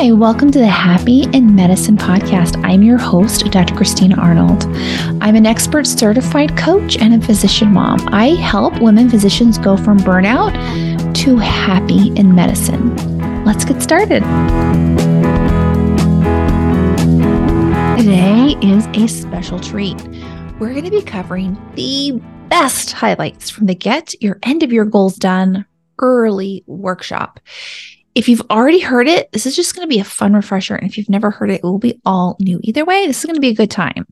Hi, welcome to the Happy in Medicine podcast. I'm your host, Dr. Christina Arnold. I'm an expert certified coach and a physician mom. I help women physicians go from burnout to happy in medicine. Let's get started. Today is a special treat. We're going to be covering the best highlights from the Get Your End of Your Goals Done early workshop. If you've already heard it, this is just going to be a fun refresher. And if you've never heard it, it will be all new. Either way, this is going to be a good time.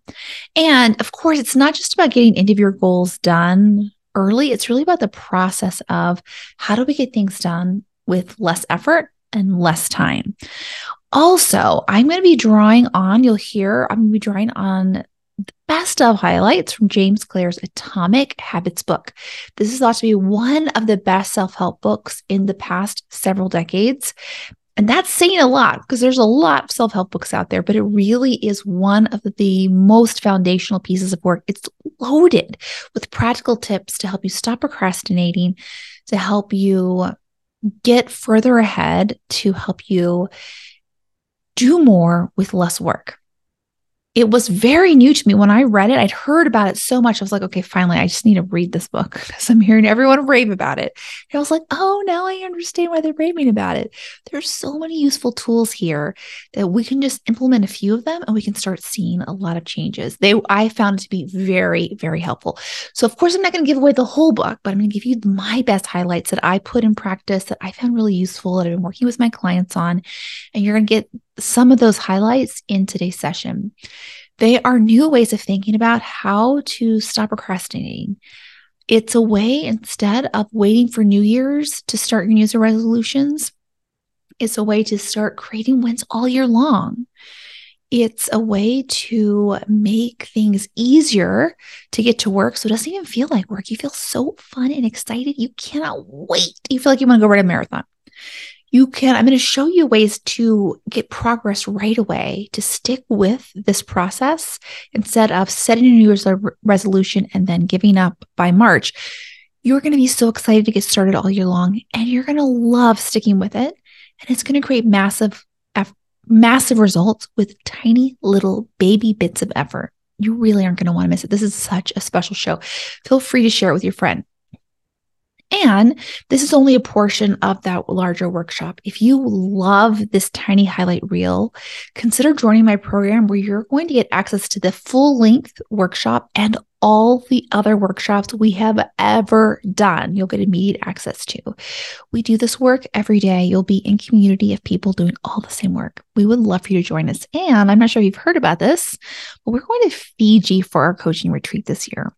And of course, it's not just about getting end of your goals done early, it's really about the process of how do we get things done with less effort and less time. Also, I'm going to be drawing on, you'll hear, I'm going to be drawing on best of highlights from James Clear's Atomic Habits book. This is thought to be one of the best self help books in the past several decades. And that's saying a lot because there's a lot of self help books out there, but it really is one of the most foundational pieces of work. It's loaded with practical tips to help you stop procrastinating, to help you get further ahead, to help you do more with less work it was very new to me when I read it. I'd heard about it so much. I was like, okay, finally, I just need to read this book because I'm hearing everyone rave about it. And I was like, oh, now I understand why they're raving about it. There's so many useful tools here that we can just implement a few of them and we can start seeing a lot of changes. They I found it to be very, very helpful. So of course, I'm not going to give away the whole book, but I'm going to give you my best highlights that I put in practice that I found really useful that I've been working with my clients on. And you're going to get some of those highlights in today's session. They are new ways of thinking about how to stop procrastinating. It's a way instead of waiting for New Year's to start your New Year's resolutions, it's a way to start creating wins all year long. It's a way to make things easier to get to work so it doesn't even feel like work. You feel so fun and excited. You cannot wait. You feel like you want to go run a marathon you can, I'm going to show you ways to get progress right away to stick with this process instead of setting a New Year's resolution and then giving up by March. You're going to be so excited to get started all year long and you're going to love sticking with it. And it's going to create massive, massive results with tiny little baby bits of effort. You really aren't going to want to miss it. This is such a special show. Feel free to share it with your friend. And this is only a portion of that larger workshop. If you love this tiny highlight reel, consider joining my program where you're going to get access to the full length workshop and all the other workshops we have ever done. You'll get immediate access to. We do this work every day. You'll be in community of people doing all the same work. We would love for you to join us. And I'm not sure if you've heard about this, but we're going to Fiji for our coaching retreat this year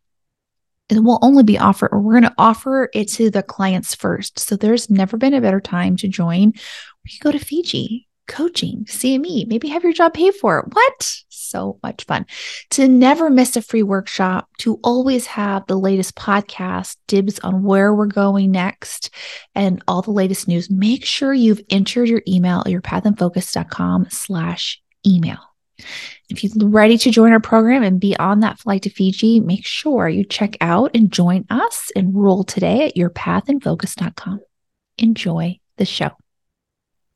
it will only be offered, or we're going to offer it to the clients first. So there's never been a better time to join. You go to Fiji, coaching, CME, maybe have your job paid for. It. What? So much fun. To never miss a free workshop, to always have the latest podcast, dibs on where we're going next, and all the latest news. Make sure you've entered your email at yourpathinfocus.com slash email. If you're ready to join our program and be on that flight to Fiji, make sure you check out and join us. And enroll today at yourpathinfocus.com. Enjoy the show.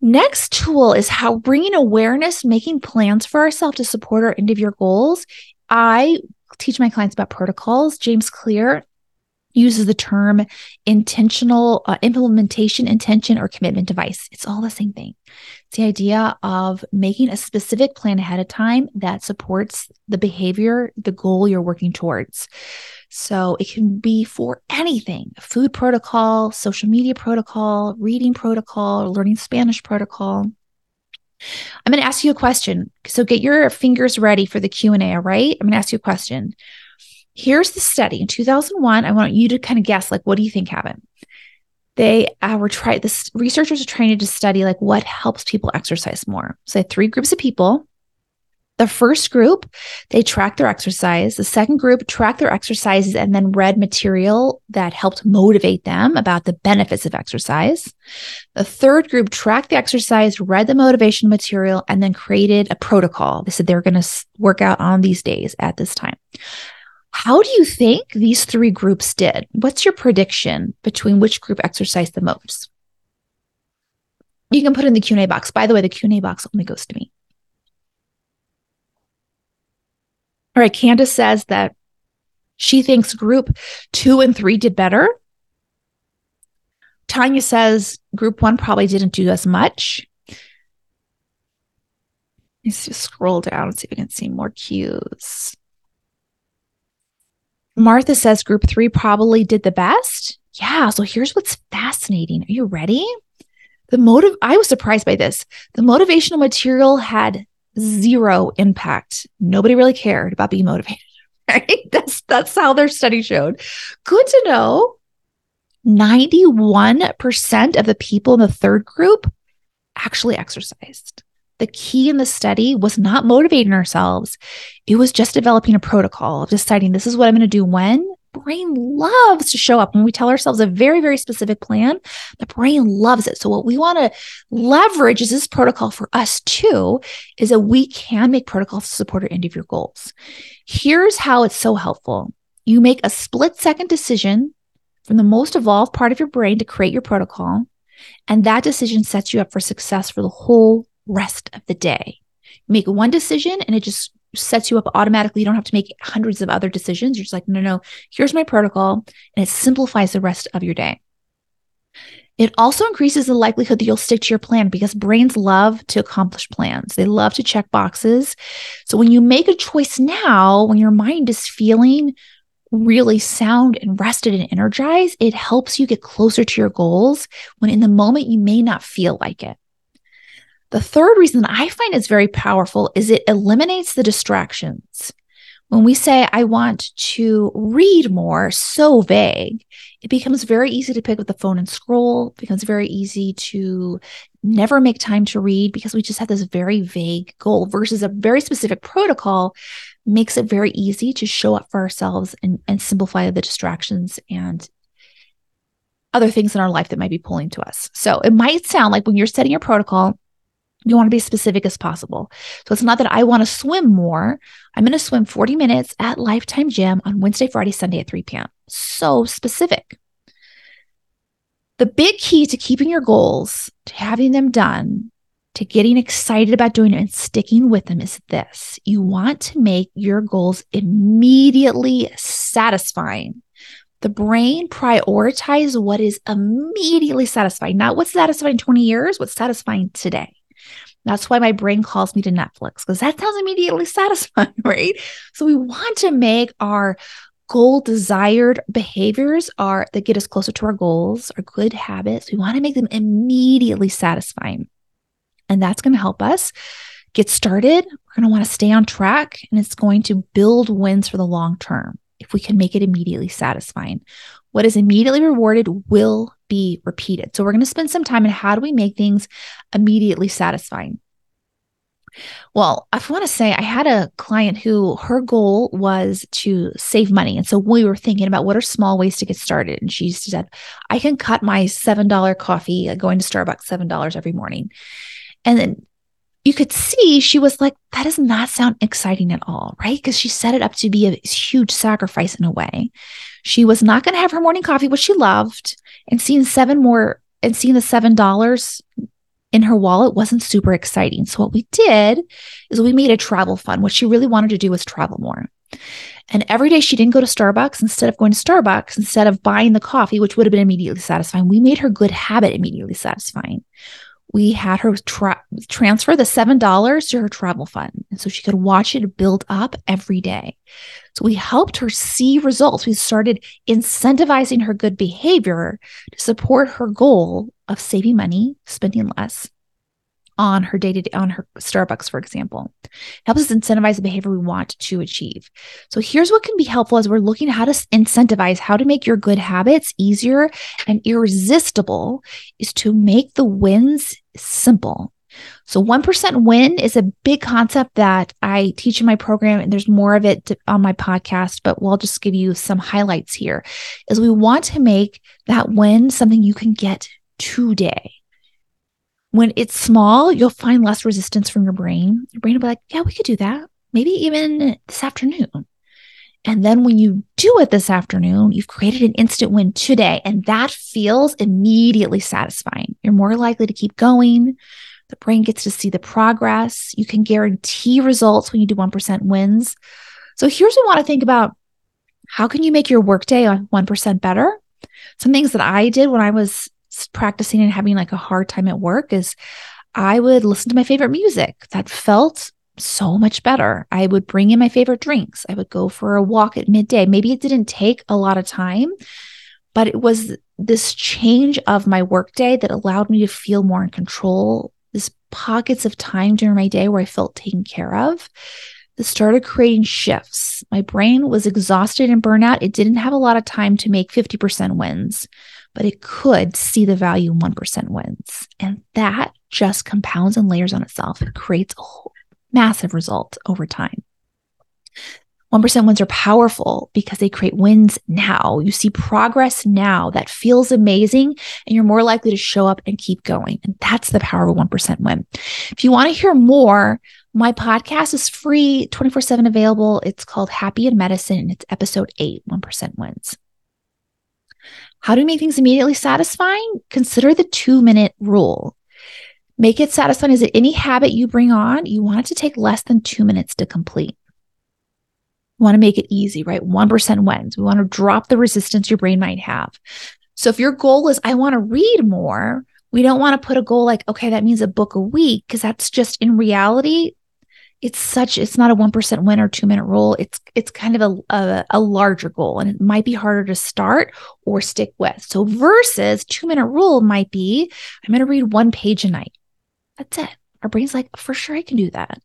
Next tool is how bringing awareness, making plans for ourselves to support our end of year goals. I teach my clients about protocols. James Clear uses the term intentional uh, implementation intention or commitment device. It's all the same thing. It's the idea of making a specific plan ahead of time that supports the behavior, the goal you're working towards. So it can be for anything food protocol, social media protocol, reading protocol, learning Spanish protocol. I'm going to ask you a question. So get your fingers ready for the Q&A, all right? I'm going to ask you a question. Here's the study in 2001. I want you to kind of guess, like, what do you think happened? They uh, were trying, the researchers are trying to study, like, what helps people exercise more. So, three groups of people. The first group, they tracked their exercise. The second group tracked their exercises and then read material that helped motivate them about the benefits of exercise. The third group tracked the exercise, read the motivation material, and then created a protocol. They said they were going to work out on these days at this time. How do you think these three groups did? What's your prediction between which group exercised the most? You can put in the Q&A box. By the way, the Q&A box only goes to me. All right, Candace says that she thinks group two and three did better. Tanya says group one probably didn't do as much. Let's just scroll down and see if we can see more cues. Martha says group three probably did the best. Yeah. So here's what's fascinating. Are you ready? The motive, I was surprised by this. The motivational material had zero impact. Nobody really cared about being motivated. Right? That's that's how their study showed. Good to know. 91% of the people in the third group actually exercised. The key in the study was not motivating ourselves. It was just developing a protocol of deciding this is what I'm going to do when. Brain loves to show up when we tell ourselves a very, very specific plan. The brain loves it. So, what we want to leverage is this protocol for us too, is that we can make protocols to support our end of your goals. Here's how it's so helpful you make a split second decision from the most evolved part of your brain to create your protocol. And that decision sets you up for success for the whole rest of the day. Make one decision and it just sets you up automatically. You don't have to make hundreds of other decisions. You're just like, no, no, here's my protocol. And it simplifies the rest of your day. It also increases the likelihood that you'll stick to your plan because brains love to accomplish plans. They love to check boxes. So when you make a choice now, when your mind is feeling really sound and rested and energized, it helps you get closer to your goals when in the moment you may not feel like it. The third reason I find it's very powerful is it eliminates the distractions. When we say, I want to read more, so vague, it becomes very easy to pick up the phone and scroll, becomes very easy to never make time to read because we just have this very vague goal versus a very specific protocol makes it very easy to show up for ourselves and, and simplify the distractions and other things in our life that might be pulling to us. So it might sound like when you're setting your protocol, you want to be as specific as possible. So it's not that I want to swim more. I'm going to swim 40 minutes at Lifetime Gym on Wednesday, Friday, Sunday at 3 p.m. So specific. The big key to keeping your goals, to having them done, to getting excited about doing it and sticking with them is this you want to make your goals immediately satisfying. The brain prioritizes what is immediately satisfying, not what's satisfying 20 years, what's satisfying today. That's why my brain calls me to Netflix because that sounds immediately satisfying, right? So we want to make our goal desired behaviors are that get us closer to our goals, our good habits. We want to make them immediately satisfying. And that's going to help us get started. We're going to want to stay on track and it's going to build wins for the long term if we can make it immediately satisfying. What is immediately rewarded will be repeated. So, we're going to spend some time on how do we make things immediately satisfying. Well, I want to say I had a client who her goal was to save money. And so we were thinking about what are small ways to get started. And she said, I can cut my $7 coffee uh, going to Starbucks $7 every morning. And then you could see she was like, that does not sound exciting at all, right? Because she set it up to be a huge sacrifice in a way. She was not going to have her morning coffee, which she loved, and seeing seven more and seeing the seven dollars in her wallet wasn't super exciting. So what we did is we made a travel fund. What she really wanted to do was travel more. And every day she didn't go to Starbucks, instead of going to Starbucks, instead of buying the coffee, which would have been immediately satisfying, we made her good habit immediately satisfying we had her tra- transfer the $7 to her travel fund. And so she could watch it build up every day. So we helped her see results. We started incentivizing her good behavior to support her goal of saving money, spending less, on her day to day, on her Starbucks, for example. It helps us incentivize the behavior we want to achieve. So here's what can be helpful as we're looking at how to incentivize how to make your good habits easier and irresistible is to make the wins simple. So 1% win is a big concept that I teach in my program and there's more of it on my podcast, but we'll just give you some highlights here. Is we want to make that win something you can get today. When it's small, you'll find less resistance from your brain. Your brain will be like, yeah, we could do that. Maybe even this afternoon. And then when you do it this afternoon, you've created an instant win today. And that feels immediately satisfying. You're more likely to keep going. The brain gets to see the progress. You can guarantee results when you do 1% wins. So here's what I want to think about how can you make your workday on 1% better? Some things that I did when I was practicing and having like a hard time at work is I would listen to my favorite music that felt so much better. I would bring in my favorite drinks. I would go for a walk at midday. Maybe it didn't take a lot of time, but it was this change of my workday that allowed me to feel more in control. This pockets of time during my day where I felt taken care of that started creating shifts. My brain was exhausted and burnout. It didn't have a lot of time to make 50% wins, but it could see the value in 1% wins. And that just compounds and layers on itself. It creates a massive result over time. 1% wins are powerful because they create wins now. You see progress now that feels amazing, and you're more likely to show up and keep going. And that's the power of a 1% win. If you want to hear more, my podcast is free, 24 7 available. It's called Happy in Medicine, and it's episode eight 1% wins. How do we make things immediately satisfying? Consider the two minute rule. Make it satisfying. Is it any habit you bring on? You want it to take less than two minutes to complete. We want to make it easy, right? 1% wins. We want to drop the resistance your brain might have. So if your goal is, I want to read more, we don't want to put a goal like, okay, that means a book a week, because that's just in reality, it's such, it's not a 1% win or two minute rule. It's, it's kind of a, a, a larger goal and it might be harder to start or stick with. So versus two minute rule might be, I'm going to read one page a night. That's it. Our brain's like, for sure I can do that.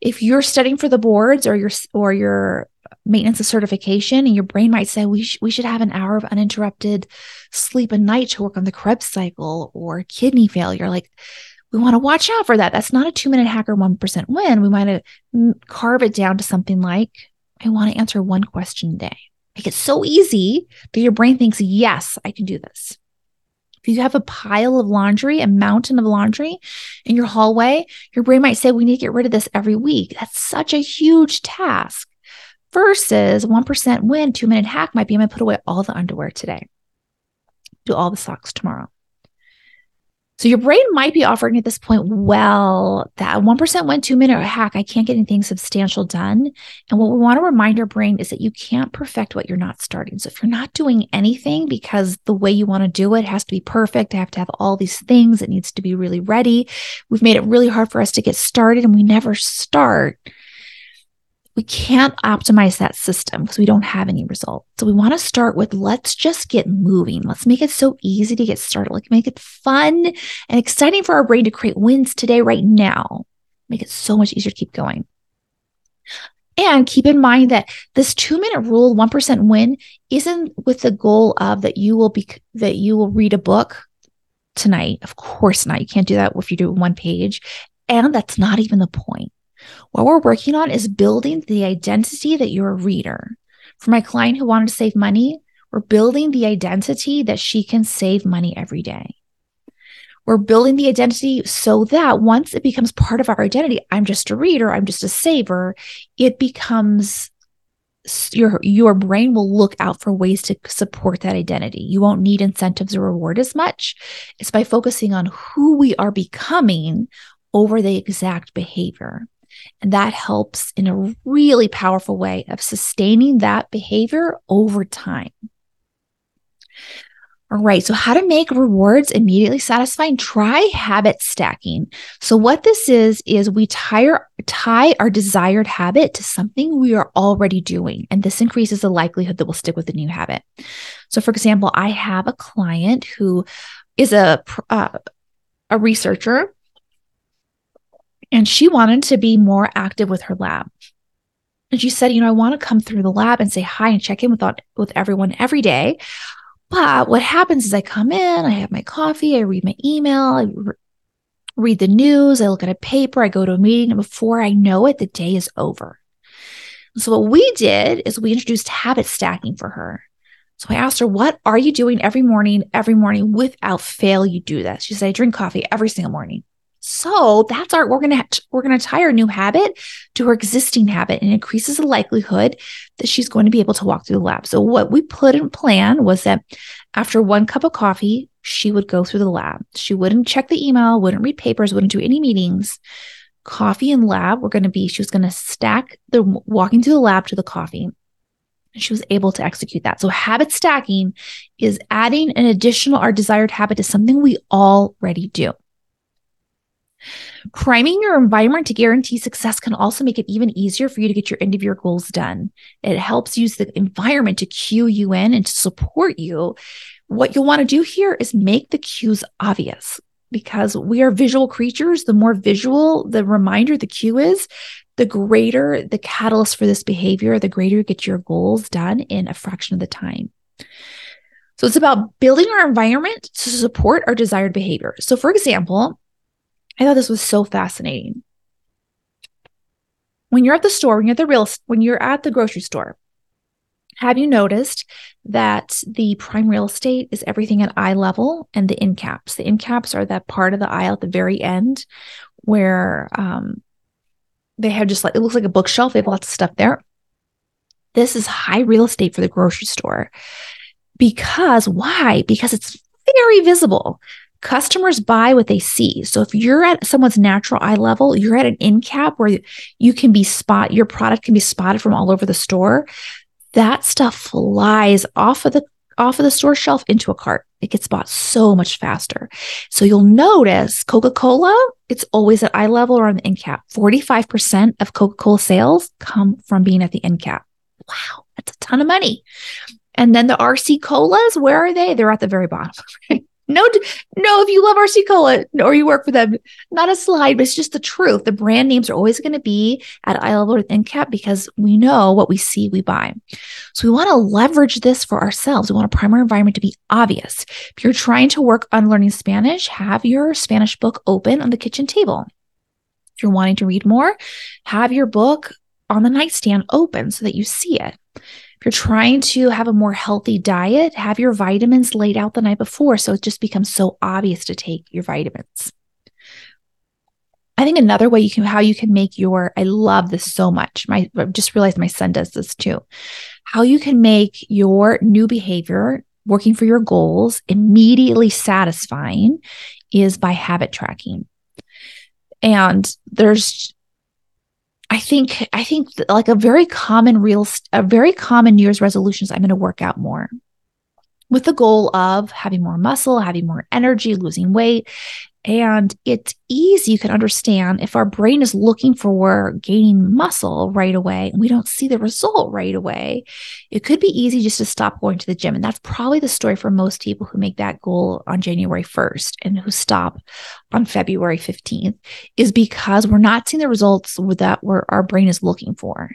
If you're studying for the boards or your or your maintenance of certification, and your brain might say we sh- we should have an hour of uninterrupted sleep a night to work on the Krebs cycle or kidney failure. Like we want to watch out for that. That's not a two minute hacker one percent win. We want to mm, carve it down to something like I want to answer one question a day. Make it so easy that your brain thinks, yes, I can do this. If you have a pile of laundry, a mountain of laundry in your hallway, your brain might say, We need to get rid of this every week. That's such a huge task. Versus 1% win, two minute hack might be I'm going to put away all the underwear today, do all the socks tomorrow. So your brain might be offering at this point, well, that 1% went two minute hack, I can't get anything substantial done. And what we want to remind our brain is that you can't perfect what you're not starting. So if you're not doing anything because the way you want to do it has to be perfect, I have to have all these things, it needs to be really ready. We've made it really hard for us to get started and we never start we can't optimize that system because we don't have any results. So we want to start with let's just get moving. Let's make it so easy to get started. Like make it fun and exciting for our brain to create wins today, right now. Make it so much easier to keep going. And keep in mind that this two minute rule, 1% win, isn't with the goal of that you will be, that you will read a book tonight. Of course not. You can't do that if you do one page. And that's not even the point. What we're working on is building the identity that you're a reader. For my client who wanted to save money, we're building the identity that she can save money every day. We're building the identity so that once it becomes part of our identity, I'm just a reader, I'm just a saver, it becomes your your brain will look out for ways to support that identity. You won't need incentives or reward as much. It's by focusing on who we are becoming over the exact behavior. And that helps in a really powerful way of sustaining that behavior over time. All right. So, how to make rewards immediately satisfying? Try habit stacking. So, what this is, is we tie our, tie our desired habit to something we are already doing. And this increases the likelihood that we'll stick with the new habit. So, for example, I have a client who is a, uh, a researcher and she wanted to be more active with her lab. And she said, you know, I want to come through the lab and say hi and check in with, with everyone every day. But what happens is I come in, I have my coffee, I read my email, I re- read the news, I look at a paper, I go to a meeting, and before I know it, the day is over. So what we did is we introduced habit stacking for her. So I asked her, What are you doing every morning? Every morning without fail, you do this. She said, I drink coffee every single morning. So that's our we're gonna we're gonna tie our new habit to her existing habit and increases the likelihood that she's going to be able to walk through the lab. So what we put in plan was that after one cup of coffee, she would go through the lab. She wouldn't check the email, wouldn't read papers, wouldn't do any meetings. Coffee and lab were to be, she was to stack the walking through the lab to the coffee. And she was able to execute that. So habit stacking is adding an additional or desired habit to something we already do. Priming your environment to guarantee success can also make it even easier for you to get your end of year goals done. It helps use the environment to cue you in and to support you. What you'll want to do here is make the cues obvious because we are visual creatures. The more visual the reminder, the cue is, the greater the catalyst for this behavior, the greater you get your goals done in a fraction of the time. So it's about building our environment to support our desired behavior. So, for example, I thought this was so fascinating. When you're at the store, when you're at the real, when you're at the grocery store, have you noticed that the prime real estate is everything at eye level and the end caps? The end caps are that part of the aisle at the very end where um, they have just like it looks like a bookshelf. They have lots of stuff there. This is high real estate for the grocery store. Because why? Because it's very visible. Customers buy what they see. So if you're at someone's natural eye level, you're at an end cap where you can be spot your product can be spotted from all over the store. That stuff flies off of the off of the store shelf into a cart. It gets bought so much faster. So you'll notice Coca-Cola, it's always at eye level or on the end cap. 45% of Coca-Cola sales come from being at the end cap. Wow, that's a ton of money. And then the RC colas, where are they? They're at the very bottom. No, no, if you love RC Cola uh, or you work for them, not a slide, but it's just the truth. The brand names are always going to be at eye level with cap because we know what we see, we buy. So we want to leverage this for ourselves. We want a primary environment to be obvious. If you're trying to work on learning Spanish, have your Spanish book open on the kitchen table. If you're wanting to read more, have your book on the nightstand open so that you see it. If you're trying to have a more healthy diet, have your vitamins laid out the night before so it just becomes so obvious to take your vitamins. I think another way you can how you can make your I love this so much. My I just realized my son does this too. How you can make your new behavior working for your goals immediately satisfying is by habit tracking. And there's I think I think like a very common real a very common New Year's resolution is I'm going to work out more with the goal of having more muscle, having more energy, losing weight. And it's easy, you can understand if our brain is looking for gaining muscle right away and we don't see the result right away, it could be easy just to stop going to the gym. And that's probably the story for most people who make that goal on January 1st and who stop on February 15th, is because we're not seeing the results that where our brain is looking for.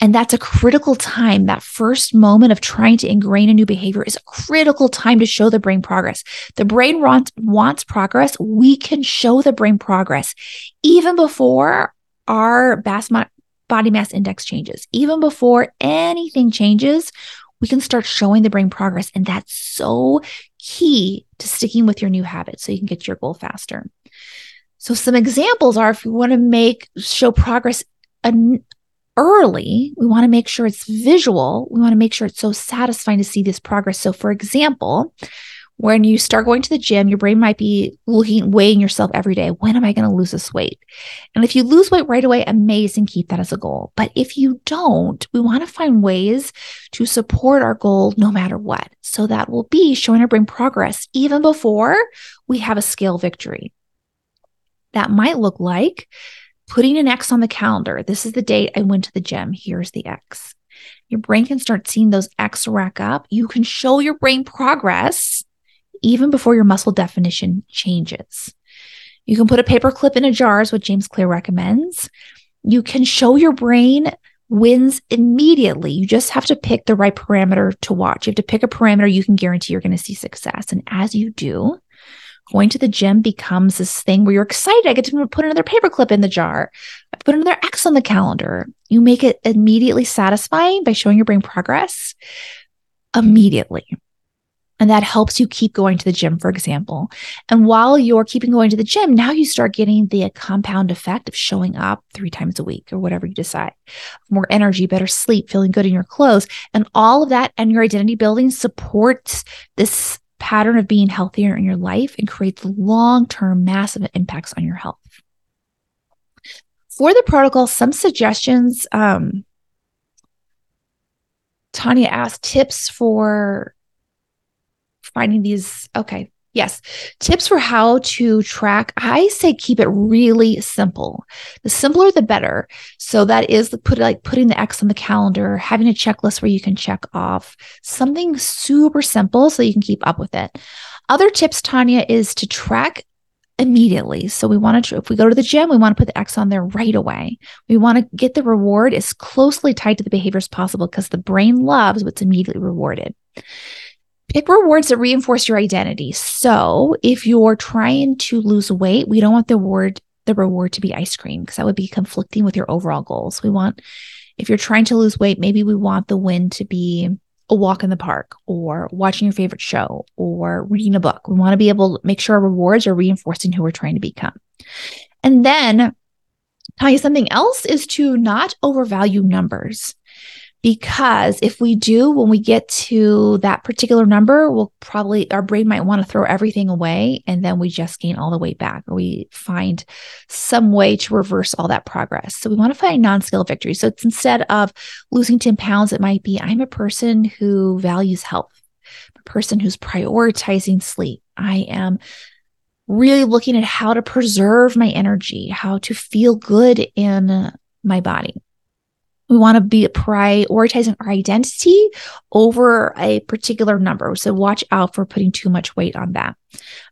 And that's a critical time. That first moment of trying to ingrain a new behavior is a critical time to show the brain progress. The brain wants, wants progress. We can show the brain progress even before our body mass index changes, even before anything changes. We can start showing the brain progress. And that's so key to sticking with your new habit so you can get your goal faster. So, some examples are if you want to make show progress early, we want to make sure it's visual. We want to make sure it's so satisfying to see this progress. So, for example, when you start going to the gym, your brain might be looking, weighing yourself every day. When am I going to lose this weight? And if you lose weight right away, amazing, keep that as a goal. But if you don't, we want to find ways to support our goal no matter what. So that will be showing our brain progress even before we have a scale victory. That might look like putting an X on the calendar. This is the date I went to the gym. Here's the X. Your brain can start seeing those X rack up. You can show your brain progress even before your muscle definition changes. You can put a paper clip in a jar, is what James Clear recommends. You can show your brain wins immediately. You just have to pick the right parameter to watch. You have to pick a parameter you can guarantee you're going to see success. And as you do, going to the gym becomes this thing where you're excited. I get to put another paper clip in the jar. I put another X on the calendar. You make it immediately satisfying by showing your brain progress immediately. And that helps you keep going to the gym, for example. And while you're keeping going to the gym, now you start getting the compound effect of showing up three times a week or whatever you decide. More energy, better sleep, feeling good in your clothes. And all of that and your identity building supports this pattern of being healthier in your life and creates long term massive impacts on your health. For the protocol, some suggestions. Um, Tanya asked tips for finding these. Okay. Yes. Tips for how to track. I say keep it really simple. The simpler, the better. So that is put like putting the X on the calendar, having a checklist where you can check off something super simple so you can keep up with it. Other tips, Tanya, is to track immediately. So we want to, if we go to the gym, we want to put the X on there right away. We want to get the reward as closely tied to the behavior as possible because the brain loves what's immediately rewarded. Pick rewards that reinforce your identity. So if you're trying to lose weight, we don't want the reward the reward to be ice cream because that would be conflicting with your overall goals. We want if you're trying to lose weight, maybe we want the win to be a walk in the park or watching your favorite show or reading a book. We want to be able to make sure our rewards are reinforcing who we're trying to become. And then tell you something else is to not overvalue numbers because if we do when we get to that particular number we'll probably our brain might want to throw everything away and then we just gain all the weight back or we find some way to reverse all that progress. So we want to find non-scale victory. So it's instead of losing 10 pounds it might be i'm a person who values health a person who's prioritizing sleep. I am really looking at how to preserve my energy how to feel good in my body we want to be prioritizing our identity over a particular number. So watch out for putting too much weight on that.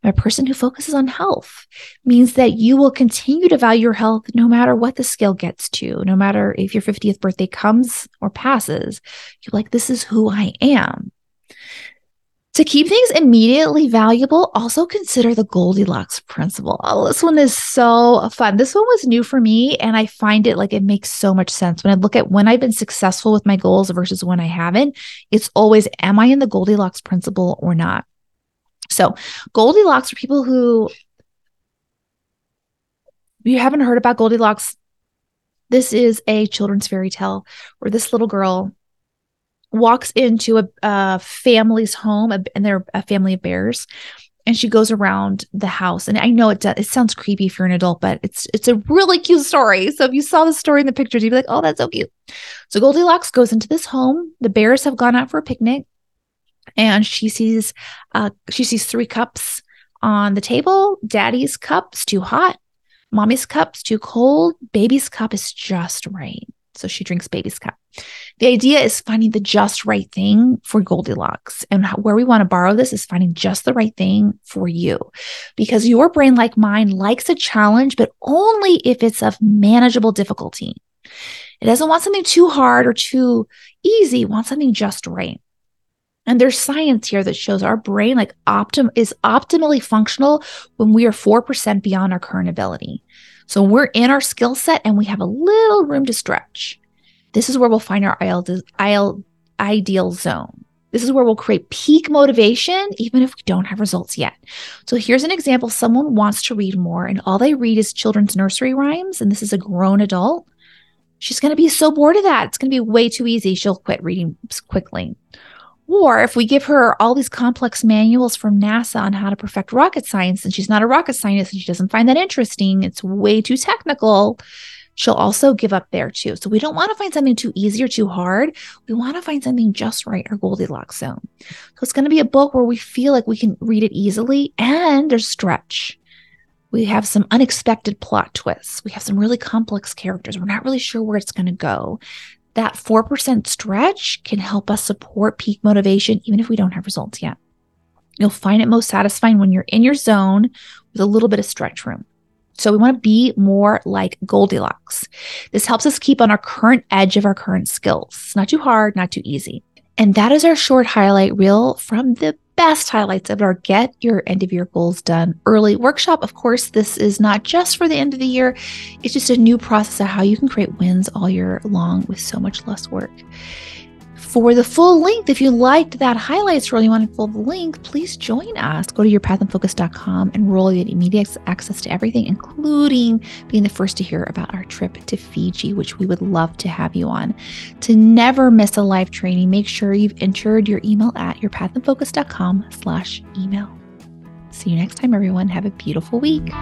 A person who focuses on health means that you will continue to value your health no matter what the scale gets to, no matter if your 50th birthday comes or passes. You're like, this is who I am. To keep things immediately valuable, also consider the Goldilocks principle. Oh, this one is so fun. This one was new for me, and I find it like it makes so much sense. When I look at when I've been successful with my goals versus when I haven't, it's always, am I in the Goldilocks principle or not? So, Goldilocks are people who you haven't heard about Goldilocks, this is a children's fairy tale where this little girl walks into a, a family's home and they're a family of bears and she goes around the house. And i know it does, it sounds creepy if you're an adult but it's it's a really cute story. So if you saw the story in the pictures you'd be like oh that's so cute. So goldilocks goes into this home. The bears have gone out for a picnic and she sees uh she sees three cups on the table. Daddy's cup's too hot. Mommy's cup's too cold. Baby's cup is just right. So she drinks baby's cup the idea is finding the just right thing for Goldilocks. And where we want to borrow this is finding just the right thing for you. Because your brain, like mine, likes a challenge, but only if it's of manageable difficulty. It doesn't want something too hard or too easy, it wants something just right. And there's science here that shows our brain like optim is optimally functional when we are 4% beyond our current ability. So we're in our skill set and we have a little room to stretch. This is where we'll find our ideal zone. This is where we'll create peak motivation, even if we don't have results yet. So here's an example someone wants to read more, and all they read is children's nursery rhymes, and this is a grown adult. She's going to be so bored of that. It's going to be way too easy. She'll quit reading quickly. Or if we give her all these complex manuals from NASA on how to perfect rocket science, and she's not a rocket scientist and she doesn't find that interesting, it's way too technical, she'll also give up there too. So we don't want to find something too easy or too hard. We want to find something just right, our Goldilocks zone. So it's going to be a book where we feel like we can read it easily and there's stretch. We have some unexpected plot twists. We have some really complex characters. We're not really sure where it's going to go. That 4% stretch can help us support peak motivation, even if we don't have results yet. You'll find it most satisfying when you're in your zone with a little bit of stretch room. So we want to be more like Goldilocks. This helps us keep on our current edge of our current skills. It's not too hard, not too easy. And that is our short highlight reel from the best highlights of our Get Your End of Year Goals Done early workshop. Of course, this is not just for the end of the year, it's just a new process of how you can create wins all year long with so much less work. For the full length, if you liked that highlights reel, you want to full length, please join us. Go to yourpathinfocus.com and roll. Get immediate access to everything, including being the first to hear about our trip to Fiji, which we would love to have you on. To never miss a live training, make sure you've entered your email at yourpathinfocus.com slash email. See you next time, everyone. Have a beautiful week.